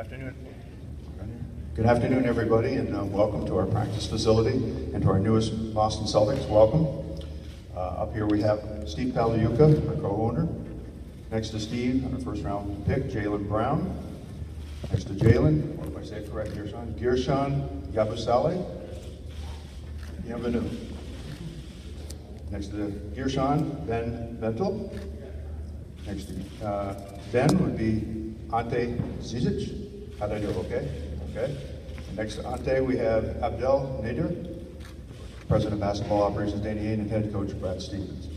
afternoon. Good afternoon, everybody, and uh, welcome to our practice facility and to our newest Boston Celtics. Welcome. Uh, Up here we have Steve Pagliuca, our co-owner. Next to Steve, our first round pick, Jaylen Brown. Next to Jaylen, what if I say it correct, Guerschon? Guerschon Yabusele. Bienvenue. Next to Guerschon, Ben Bentil. Next to uh, Ben would be Ante Zizic. Do, okay? Okay. Next Ante, we have Abdel Nader, President of Basketball Operations, Danny Ainge, and Head Coach Brad Stevens.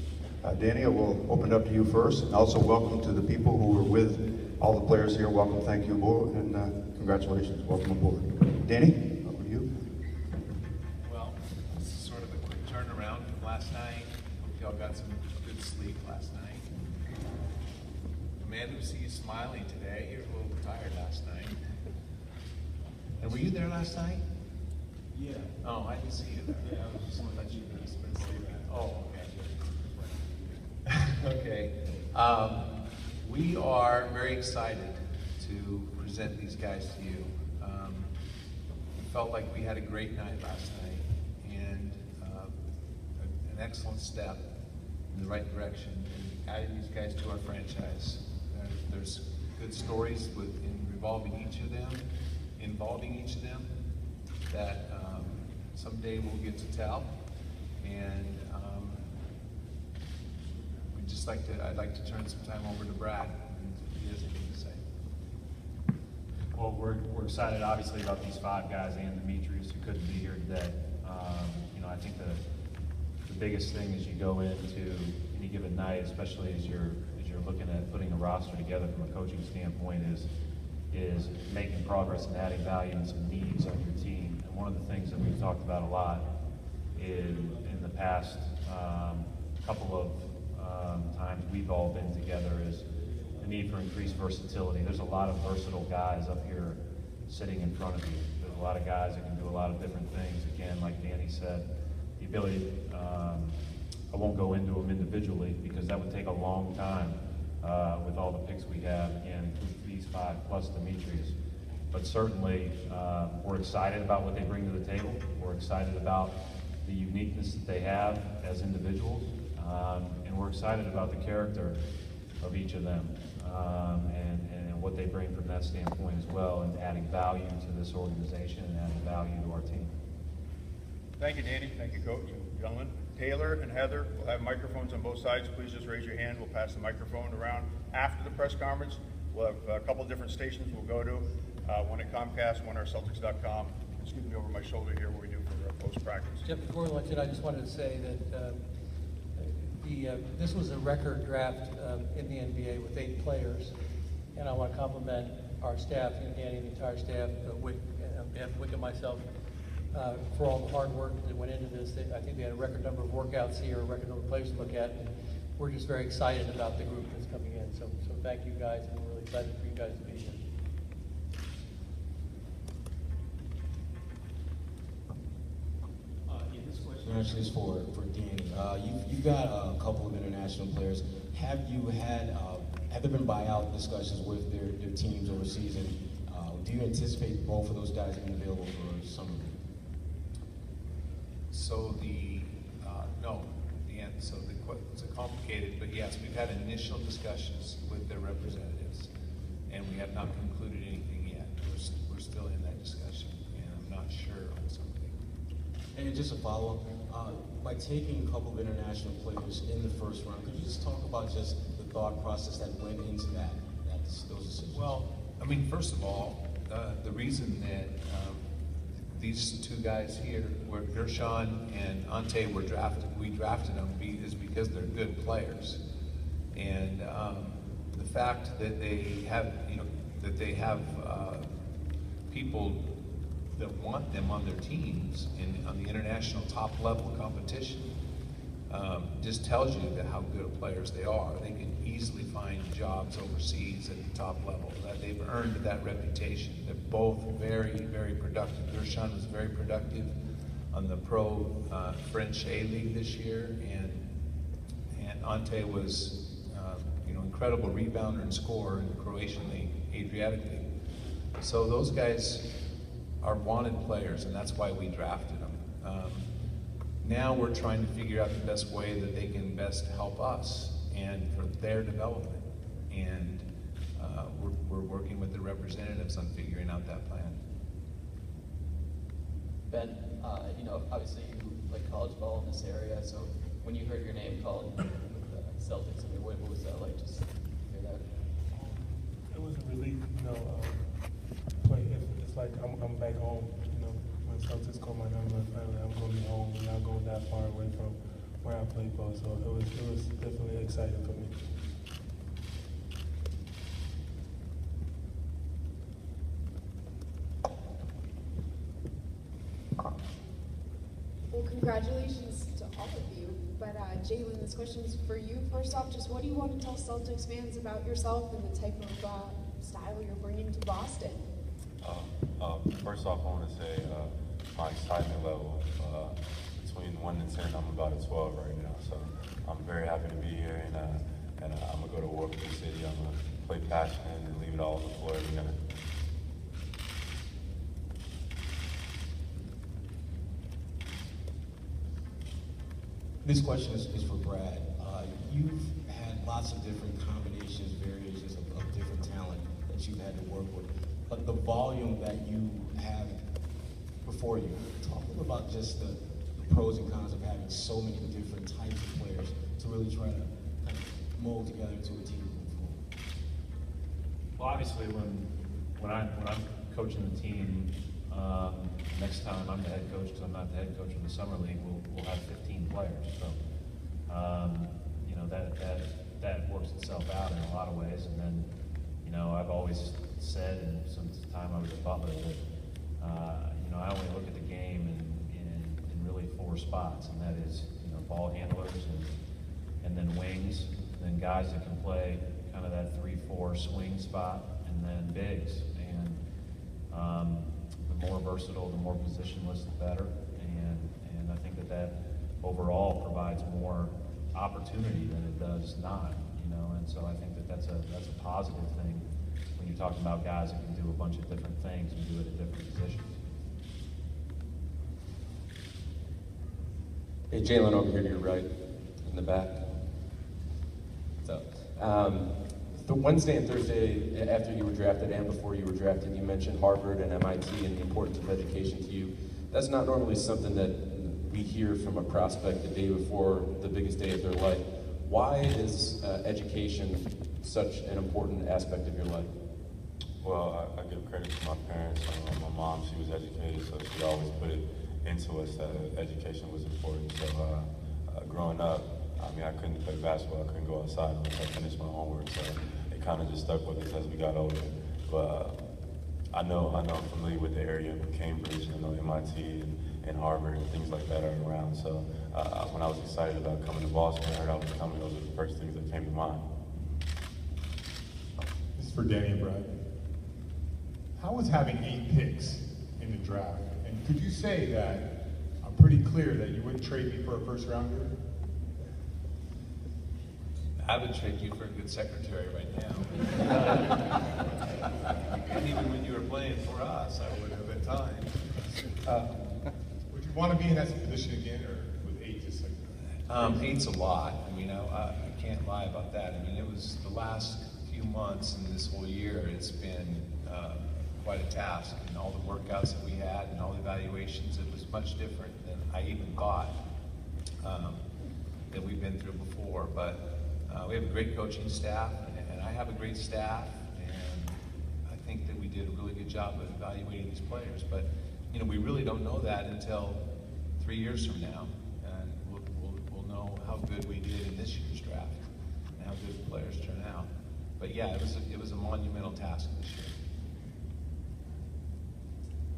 Uh, Danny, I will open it up to you first, and also welcome to the people who were with all the players here. Welcome, thank you, aboard, and uh, congratulations. Welcome aboard. Danny, over to you. Well, this is sort of a quick turnaround from last night. Hope y'all got some good sleep last night. The man who sees you smiling today, he was a little tired last night. And were you there last night? Yeah. Oh, I didn't see you there. Yeah, I was just wondering if you could spend sleeping. Oh, okay. Okay. Um, we are very excited to present these guys to you. Um, we felt like we had a great night last night and uh, an excellent step in the right direction in adding these guys to our franchise. Uh, There's good stories with, in revolving each of them, involving each of them, that um, someday we'll get to tell. And um, we'd just like to, I'd like to turn some time over to Brad, and he has to say. Well, we're, we're excited obviously about these five guys and Demetrius who couldn't be here today. Um, you know, I think the, the biggest thing as you go into any given night, especially as you're, as you're looking at putting a roster together from a coaching standpoint is, is making progress and adding value and some needs on your team. And one of the things that we've talked about a lot in, in the past um, couple of um, times we've all been together is the need for increased versatility. There's a lot of versatile guys up here sitting in front of you. There's a lot of guys that can do a lot of different things. Again, like Danny said, the ability, um, I won't go into them individually because that would take a long time uh, with all the picks we have, again, these five plus Demetrius. But certainly, uh, we're excited about what they bring to the table. We're excited about the uniqueness that they have as individuals. Um, and we're excited about the character of each of them um, and, and what they bring from that standpoint as well, and adding value to this organization and adding value to our team. Thank you, Danny. Thank you, Coach. Gentlemen, Taylor and Heather will have microphones on both sides. Please just raise your hand. We'll pass the microphone around after the press conference. We'll have a couple different stations we'll go to, uh, one at Comcast, one at Celtics.com. Excuse me over my shoulder here, what we do for uh, post-practice. Jeff, before we went I just wanted to say that uh, the, this was a record draft um, in the NBA with eight players. And I want to compliment our staff, know, Danny the entire staff, uh, Wyc, uh, and Wyc and myself, uh, for all the hard work that went into this. They- I think we had a record number of workouts here, a record number of players to look at. and We're just very excited about the group that's coming in. So, so thank you guys, and we're excited for you guys to be here. Uh, yeah, this question actually is for, for Danny. Uh, you've, you've got a couple of international players. Have you had, uh, have there been buyout discussions with their, their teams overseas? And uh, do you anticipate both of those guys being available for summer? So the, uh, no, the end, so the, it's a complicated, but yes, we've had initial discussions with their representatives, and we have not concluded anything yet. We're, s- we're still in that discussion, and I'm not sure on something. And just a follow-up, uh, by taking a couple of international players in the first round, could you just talk about just the thought process that went into that, that those decisions? Well, I mean, first of all, uh, the reason that um, these two guys here, where Guerschon and Ante were drafted, we drafted them is because they're good players. And um, fact that they have, you know, that they have uh, people that want them on their teams in, on the international top level competition um, just tells you that how good of players they are. They can easily find jobs overseas at the top level. That they've earned that reputation. They're both very, very productive. Guerschon was very productive on the pro uh, French A League this year, and and Ante was, incredible rebounder and scorer in the Croatian League, Adriatic League. So those guys are wanted players, and that's why we drafted them. Um, now we're trying to figure out the best way that they can best help us and for their development. And uh, we're, we're working with the representatives on figuring out that plan. Ben, uh, you know, obviously you play college ball in this area, so when you heard your name called Celtics, I mean, what, what was that like? Just hear that. It was a relief, you know. Um, but it's, it's like I'm, I'm back home. You know, when Celtics call my number, I'm gonna be home and not going that far away from where I play ball. So it was it was definitely exciting for me. Well, congratulations to all of you. But uh, Jaylen, this question is for you. First off, just what do you want to tell Celtics fans about yourself and the type of uh, style you're bringing to Boston? Uh, first off, I want to say uh, my excitement level uh, between 1 and 10, I'm about a 12 right now. So I'm very happy to be here, and, uh, and I'm going to go to war for the city. I'm going to play passionate and leave it all on the floor every night. This question is, is for Brad. Uh, you've had lots of different combinations, variations of, of different talent that you've had to work with. But the volume that you have before you, talk about just the, the pros and cons of having so many different types of players to really try to kind of mold together into a team. Well, obviously, when, when I, when I'm coaching the team, um, next time I'm the head coach, because I'm not the head coach in the summer league, we'll, we'll have fifteen players, so, um, you know, that, that, that works itself out in a lot of ways, and then, you know, I've always said, and since the time I was at Butler, that, uh, you know, I only look at the game in, in, in really four spots, and that is, you know, ball handlers and, and then wings, and then guys that can play kind of that three-four swing spot, and then bigs. And um, more versatile, the more positionless, the better. And and I think that that overall provides more opportunity than it does not. You know, and so I think that that's a that's a positive thing when you're talking about guys that can do a bunch of different things and do it at different positions. Hey, Jaylen, over here to your right, in the back. So, um, the Wednesday and Thursday after you were drafted and before you were drafted, you mentioned Harvard and MIT and the importance of education to you. That's not normally something that we hear from a prospect the day before the biggest day of their life. Why is uh, education such an important aspect of your life? Well, I, I give credit to my parents. My mom, she was educated, so she always put it into us that education was important. So uh, uh, growing up, I mean, I couldn't play basketball. I couldn't go outside unless I finished my homework. So it kind of just stuck with us as we got older. But uh, I know, I know I'm familiar with the area Cambridge, you know, MIT and, and Harvard and things like that are around. So uh, when I was excited about coming to Boston, I heard I was coming. Those were the first things that came to mind. This is for Danny and Brad. How was having eight picks in the draft? And could you say that I'm pretty clear that you wouldn't trade me for a first rounder? I would trade you for a good secretary right now. and even when you were playing for us, I would have at times. Uh, Would you want to be in that position again, or with eight just like? Um, eight's a lot. I mean, I, I I can't lie about that. I mean, it was the last few months and this whole year, it's been uh, quite a task, and all the workouts that we had and all the evaluations, it was much different than I even thought um, that we've been through before. But uh, we have a great coaching staff, and, I have a great staff, and I think that we did a really good job of evaluating these players. But you know, we really don't know that until three years from now, and we'll, we'll, we'll know how good we did in this year's draft and how good the players turn out. But yeah, it was a, it was a monumental task this year.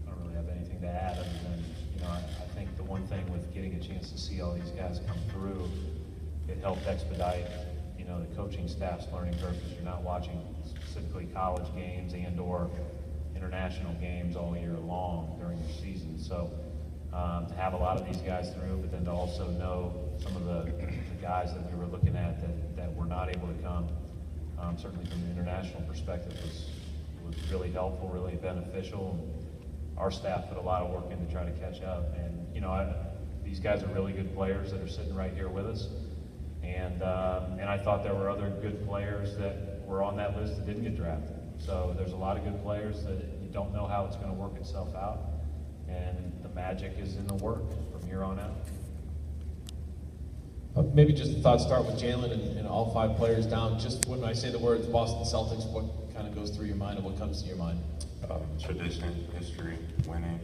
I don't really have anything to add other than, you know, I, I think the one thing with getting a chance to see all these guys come through, it helped expedite, you know, the coaching staff's learning curve because you're not watching specifically college games and or international games all year long during your season. So um, to have a lot of these guys through, but then to also know some of the, the guys that we were looking at that, that were not able to come, um, certainly from the international perspective, was, was really helpful, really beneficial. And our staff put a lot of work in to try to catch up. And, you know, I, these guys are really good players that are sitting right here with us. And, um, and I thought there were other good players that were on that list that didn't get drafted. So there's a lot of good players that you don't know how it's going to work itself out. And the magic is in the work from here on out. Uh, Maybe just a thought start with Jaylen and, and all five players down. Just when I say the words Boston Celtics, what kind of goes through your mind and what comes to your mind? Um, tradition, history, winning,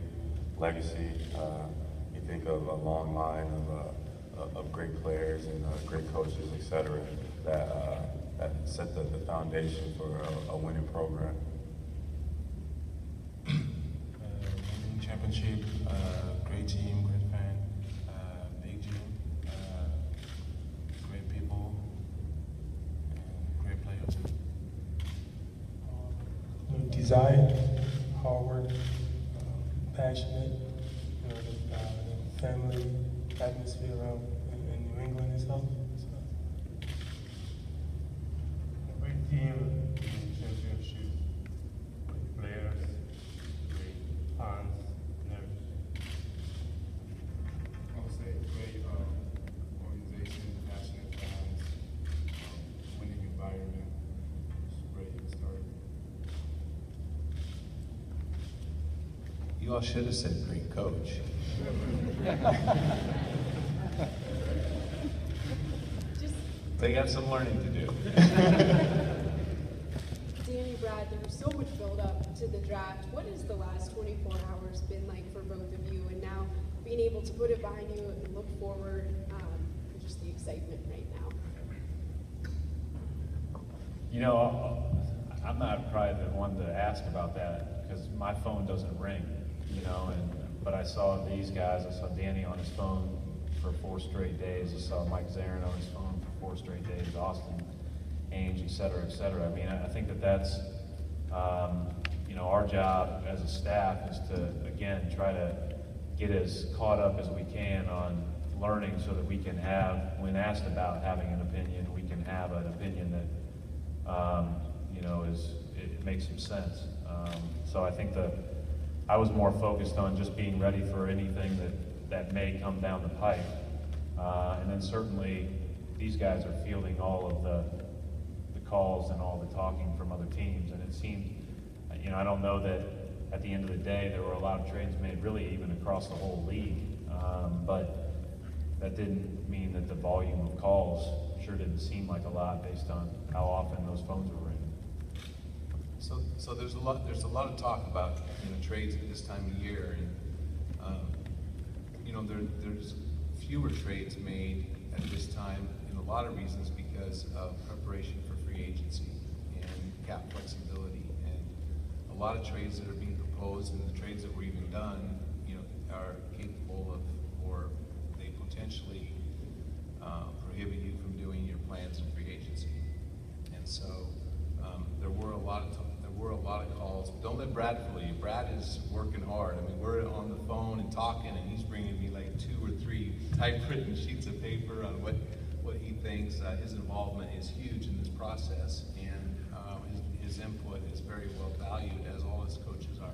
legacy. Uh, you think of a long line of, of great players and uh, great coaches, et cetera, that, uh, that set the, the foundation for a, a winning program. uh, championship, uh, great team, great fan, uh, big gym, uh, great people, and great players. Um, desire, hard work, um, passionate, you know, the, uh, the family atmosphere around in, in New England itself. So. Great team, championship, great players, great fans, and everything. I would say great um, organization, passionate fans, um, winning environment. It's a great start. You all should have said great coach. Just They got some learning to do. Danny, Brad, there was so much build up to the draft. What has the last 24 hours been like for both of you? And now being able to put it behind you and look forward, um, just the excitement right now. You know, I'm not probably the one to ask about that because my phone doesn't ring, you know, and, but I saw these guys, I saw Danny on his phone for four straight days, I saw Mike Zarren on his phone for four straight days, Austin, Ainge, et cetera, et cetera. I mean, I I think that that's, um, you know, our job as a staff is to, again, try to get as caught up as we can on learning so that we can have, when asked about having an opinion, we can have an opinion that, um, you know, is, it, it makes some sense. Um, so I think that I was more focused on just being ready for anything that, that may come down the pipe. Uh, and then certainly, these guys are fielding all of the, the calls and all the talking from other teams, and it seemed, you know, I don't know that at the end of the day, there were a lot of trades made really even across the whole league. Um, but that didn't mean that the volume of calls sure didn't seem like a lot based on how often those phones were. So, so there's a lot, there's a lot of talk about, you know, trades at this time of year, and, um, you know, there, there's fewer trades made at this time, in a lot of reasons because of preparation for free agency and cap flexibility, and a lot of trades that are being proposed, and the trades that were even done, you know, are capable of, or they potentially, uh, prohibit you from doing your plans in free agency. And so, um, there were a lot of, were a lot of calls. Don't let Brad fool you. Brad is working hard. I mean, we're on the phone and talking, and he's bringing me like two or three typewritten sheets of paper on what, what he thinks. Uh, his involvement is huge in this process, and, um, his, his input is very well valued, as all his coaches are.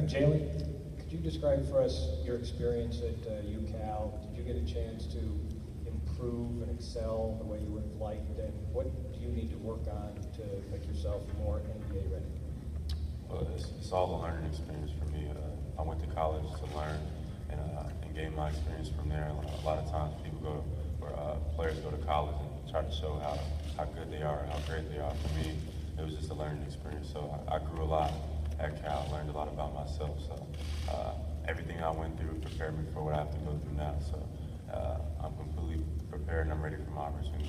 Jaylen, could you describe for us your experience at uh, UCal? Did you get a chance to excel the way you would have liked? And what do you need to work on to make yourself more NBA ready? Well, it's, it's all a learning experience for me. Uh, I went to college to learn and, uh, and gain my experience from there. A lot of times people go, or uh, players go to college and try to show how, how good they are, how great they are. For me, it was just a learning experience. So I, I grew a lot at Cal, learned a lot about myself. So uh, everything I went through prepared me for what I have to go through now. So uh, I'm prepared and I'm ready for my opportunity.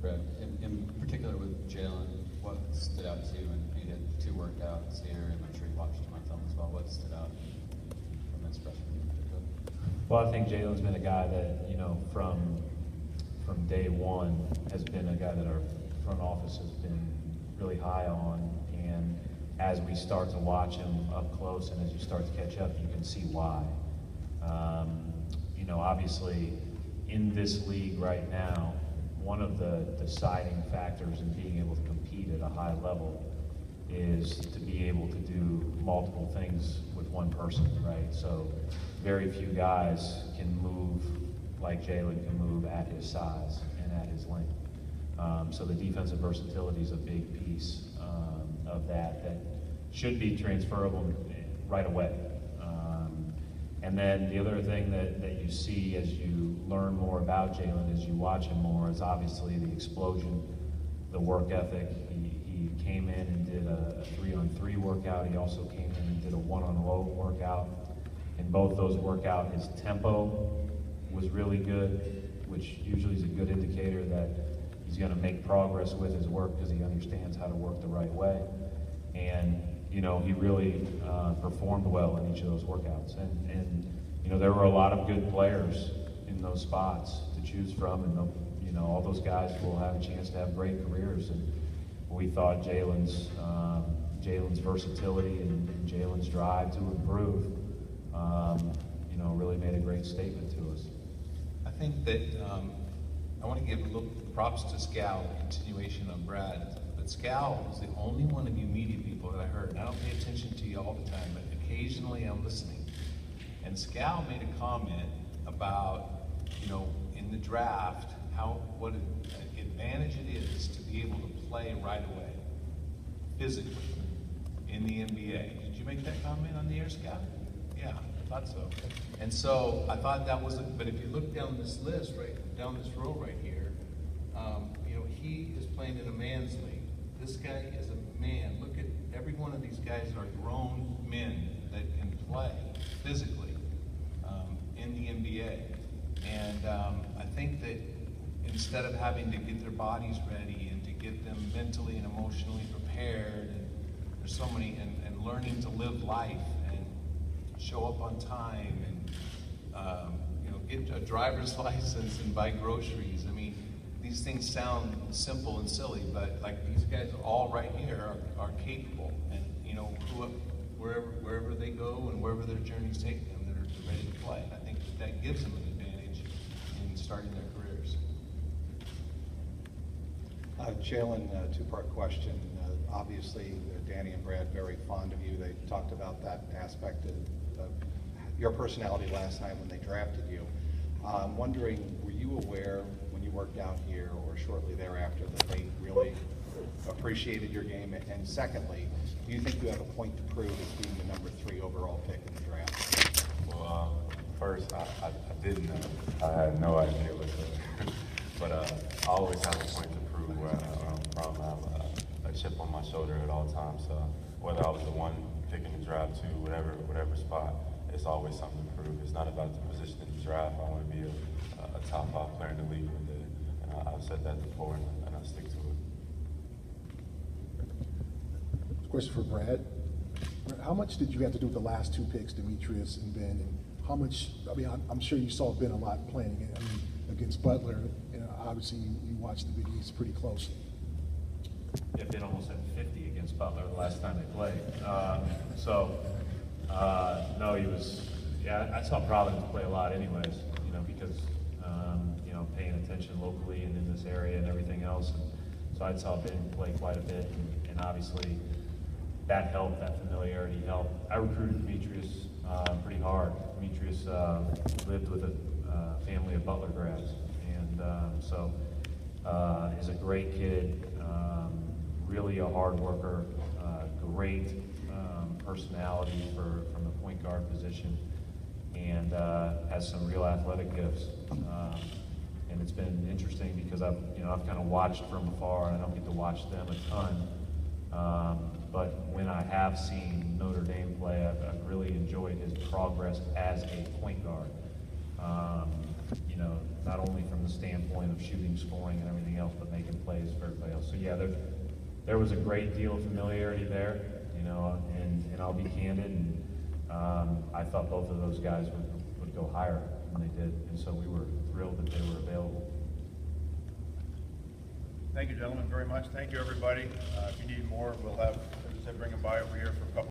Brad, in, in particular with Jaylen, what stood out to you? And you did two workouts here, and I'm sure you watched him on film as well. What stood out from this freshman in particular? Well, I think Jaylen's been a guy that, you know, from, from day one has been a guy that our front office has been really high on. And as we start to watch him up close and as you start to catch up, you can see why. Um, you know, obviously, in this league right now, one of the deciding factors in being able to compete at a high level is to be able to do multiple things with one person, right? So very few guys can move like Jaylen can move at his size and at his length. Um, so the defensive versatility is a big piece um, of that that should be transferable right away. And then the other thing that, that you see as you learn more about Jaylen, as you watch him more, is obviously the explosion, the work ethic. He, he came in and did a, a three-on-three workout. He also came in and did a one-on-one workout. In both those workout, his tempo was really good, which usually is a good indicator that he's going to make progress with his work because he understands how to work the right way. And you know, he really uh, performed well in each of those workouts. And, and, you know, there were a lot of good players in those spots to choose from, and, you know, all those guys will have a chance to have great careers. And we thought Jaylen's um, Jaylen's versatility and, and Jaylen's drive to improve, um, you know, really made a great statement to us. I think that um, I want to give props to Scal, continuation on Brad. But Scal was the only one of you media people that I heard. And I don't pay attention to you all the time, but occasionally I'm listening. And Scal made a comment about, you know, in the draft, how what an advantage it is to be able to play right away, physically, in the NBA. Did you make that comment on the air, Scal? Yeah, I thought so. And so I thought that was, a, but if you look down this list, right, down this row right here, um, you know, he is playing in a man's league. This guy is a man. Look at every one of these guys are grown men that can play physically um, in the NBA. And um, I think that instead of having to get their bodies ready and to get them mentally and emotionally prepared, and there's so many, and, and learning to live life and show up on time and um, you know get a driver's license and buy groceries. I mean, these things sound simple and silly, but like these guys all right here are, are capable, and you know who, wherever wherever they go and wherever their journeys take them, they're ready to play. I think that, that gives them an advantage in starting their careers. Uh, Jaylen, uh, two-part question. Uh, obviously, uh, Danny and Brad very fond of you. They talked about that aspect of, of your personality last night when they drafted you. Uh, I'm wondering, were you aware worked out here or shortly thereafter that they really appreciated your game? And secondly, do you think you have a point to prove as being the number three overall pick in the draft? Well, uh, first, I, I, I didn't know. I had no idea but uh, I always have a point to prove where I'm from. I have a, a chip on my shoulder at all times. So whether I was the one picking the draft, two, whatever, whatever spot, it's always something to prove. It's not about the position in the draft. I want to be a, a top five player in the league one day. And I, I've said that before, and, and I stick to it. Question for Brad. How much did you have to do with the last two picks, Demetrius and Ben? And how much, I mean, I'm, I'm sure you saw Ben a lot playing I mean, against Butler. You know, obviously, you, you watched the Big East pretty closely. Yeah, Ben almost had 50 against Butler the last time they played. Um, so, uh, no, he was, yeah, I saw Providence play a lot anyways, you know, because, um, paying attention locally and in this area and everything else. And so I saw Ben play quite a bit, and, and obviously that helped, that familiarity helped. I recruited Demetrius uh, pretty hard. Demetrius uh, lived with a, uh, family of Butler grads. And um, so uh, is a great kid, um, really a hard worker, uh, great um, personality for, from the point guard position, and uh, has some real athletic gifts. And it's been interesting because I've, you know, I've kind of watched from afar, and I don't get to watch them a ton. Um, but when I have seen Notre Dame play, I've, I've really enjoyed his progress as a point guard. Um, you know, not only from the standpoint of shooting, scoring, and everything else, but making plays for everybody else. So yeah, there, there was a great deal of familiarity there, you know, and, and I'll be candid, and um, I thought both of those guys would, would go higher than they did, and so we were thrilled that they were available. Thank you, gentlemen, very much. Thank you, everybody. Uh, If you need more, we'll have, as I said, bring them by over here for a couple